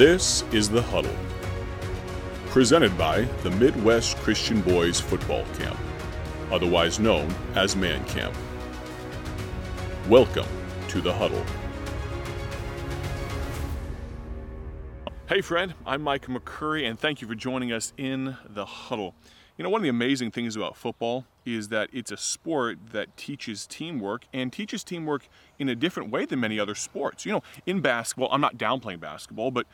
This is The Huddle, presented by the Midwest Christian Boys Football Camp, otherwise known as Man Camp. Welcome to The Huddle. Hey, friend, I'm Mike McCurry, and thank you for joining us in The Huddle. You know, one of the amazing things about football is that it's a sport that teaches teamwork and teaches teamwork in a different way than many other sports. You know, in basketball, I'm not downplaying basketball, but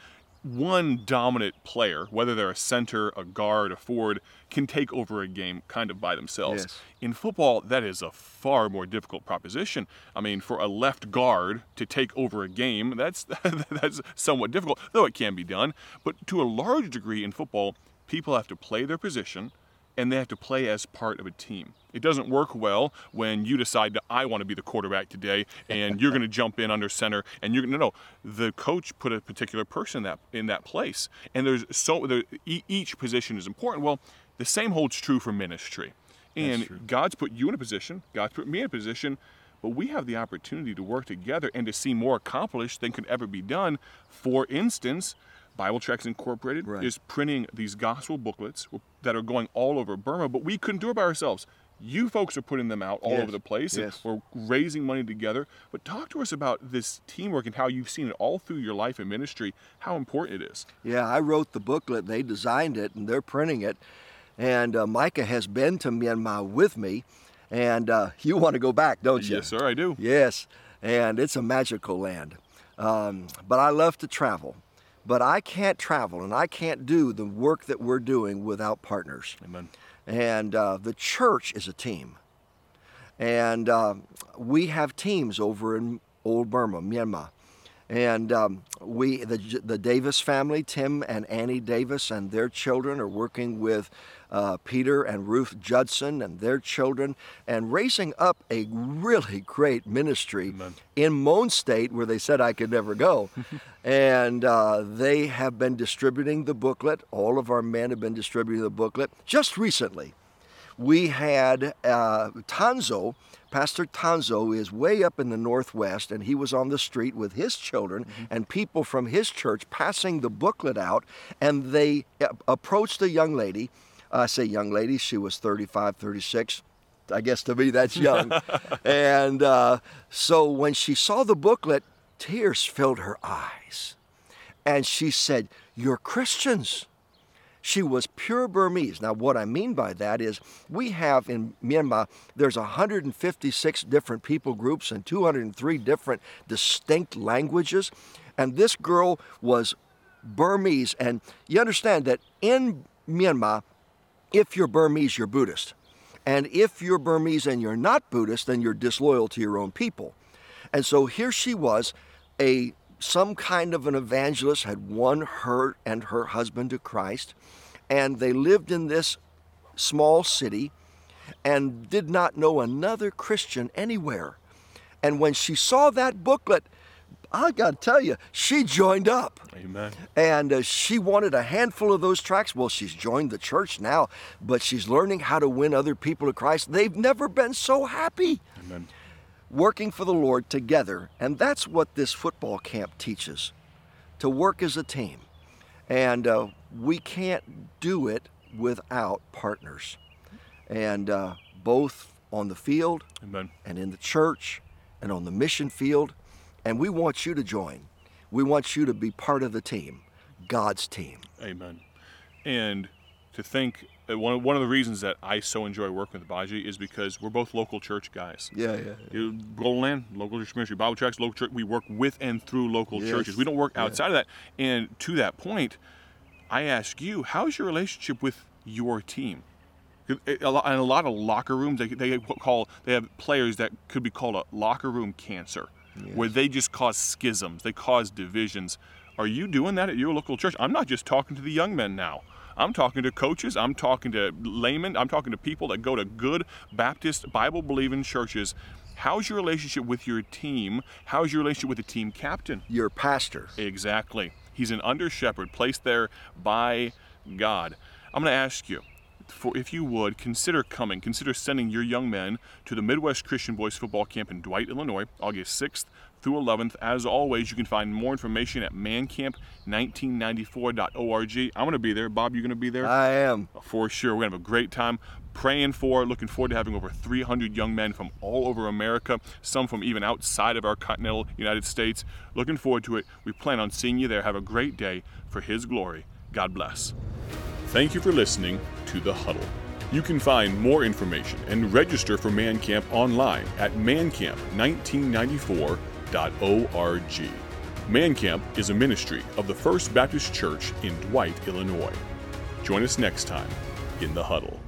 one dominant player, whether they're a center, a guard, a forward, can take over a game kind of by themselves. Yes. In football, that is a far more difficult proposition. I mean, for a left guard to take over a game, that's that's somewhat difficult, though it can be done. But to a large degree in football, people have to play their position and they have to play as part of a team. It doesn't work well when you decide that I want to be the quarterback today and you're going to jump in under center and you're going to know the coach put a particular person in that in that place. And there's so there, each position is important. Well, the same holds true for ministry. And. God's put you in a position, God's put me in a position, but we have the opportunity to work together and to see more accomplished than could ever be done. For instance, Bible Tracts Incorporated Right. is printing these gospel booklets that are going all over Burma, but we couldn't do it by ourselves. You folks are putting them out all Yes, over the place. yes. We're raising money together. But talk to us about this teamwork and how you've seen it all through your life and ministry, how important it is. Yeah, I wrote the booklet. They designed it, and they're printing it. And uh, Micah has been to Myanmar with me, and uh, you want to go back, don't you? Yes, sir, I do. Yes, and it's a magical land. Um, but I love to travel. But I can't travel and I can't do the work that we're doing without partners. Amen. And uh, the church is a team. And uh, we have teams over in Old Burma, Myanmar. And um, we, the, the Davis family, Tim and Annie Davis and their children are working with uh, Peter and Ruth Judson and their children and raising up a really great ministry Amen. in Mon State where they said I could never go. and uh, they have been distributing the booklet. All of our men have been distributing the booklet just recently we had uh, Tanzo. Pastor Tanzo is way up in the northwest, and he was on the street with his children and people from his church passing the booklet out. And they uh, approached a young lady. I say young lady, she was 35, 36. I guess to me that's young. and uh, so when she saw the booklet, tears filled her eyes. And she said, You're Christians. She was pure Burmese. Now, what I mean by that is we have in Myanmar, there's 156 different people groups and 203 different distinct languages. And this girl was Burmese. And you understand that in Myanmar, if you're Burmese, you're Buddhist. And if you're Burmese and you're not Buddhist, then you're disloyal to your own people. And so here she was, a some kind of an evangelist had won her and her husband to Christ, and they lived in this small city and did not know another Christian anywhere. And when she saw that booklet, I got to tell you, she joined up. Amen. And uh, she wanted a handful of those tracts. Well, she's joined the church now, but she's learning how to win other people to Christ. They've never been so happy Amen. Working for the Lord together. And that's what this football camp teaches to work as a team. And uh, we can't do it without partners. And uh, both on the field Amen. and in the church and on the mission field. And we want you to join. We want you to be part of the team, God's team. Amen. And to think that one, one of the reasons that I so enjoy working with Baji is because we're both local church guys. Yeah, yeah. You- Golden Land, local church ministry, Bible Tracts, local church. We work with and through local Yes. churches. We don't work Yeah. outside of that. And to that point, I ask you, how's your relationship with your team? In a lot of locker rooms, they, they call they have players that could be called a locker room cancer, where they just cause schisms, they cause divisions. Are you doing that at your local church? I'm not just talking to the young men now. I'm talking to coaches. I'm talking to laymen. I'm talking to people that go to good Baptist Bible believing churches. How's your relationship with your team? How's your relationship with the team captain? Your pastor. Exactly. He's an under shepherd placed there by God. I'm going to ask you for if you would consider coming, consider sending your young men to the Midwest Christian Boys Football Camp in Dwight, Illinois, August 6th through 11th. As always, you can find more information at mancamp1994.org. I'm going to be there. Bob, you're going to be there? I am. Uh, for sure. We're going to have a great time praying for, looking forward to having over 300 young men from all over America, some from even outside of our continental United States. Looking forward to it. We plan on seeing you there. Have a great day for His glory. God bless. Thank you for listening to The Huddle. You can find more information and register for Man Camp online at mancamp1994.org. Man Camp is a ministry of the First Baptist Church in Dwight, Illinois. Join us next time in The Huddle.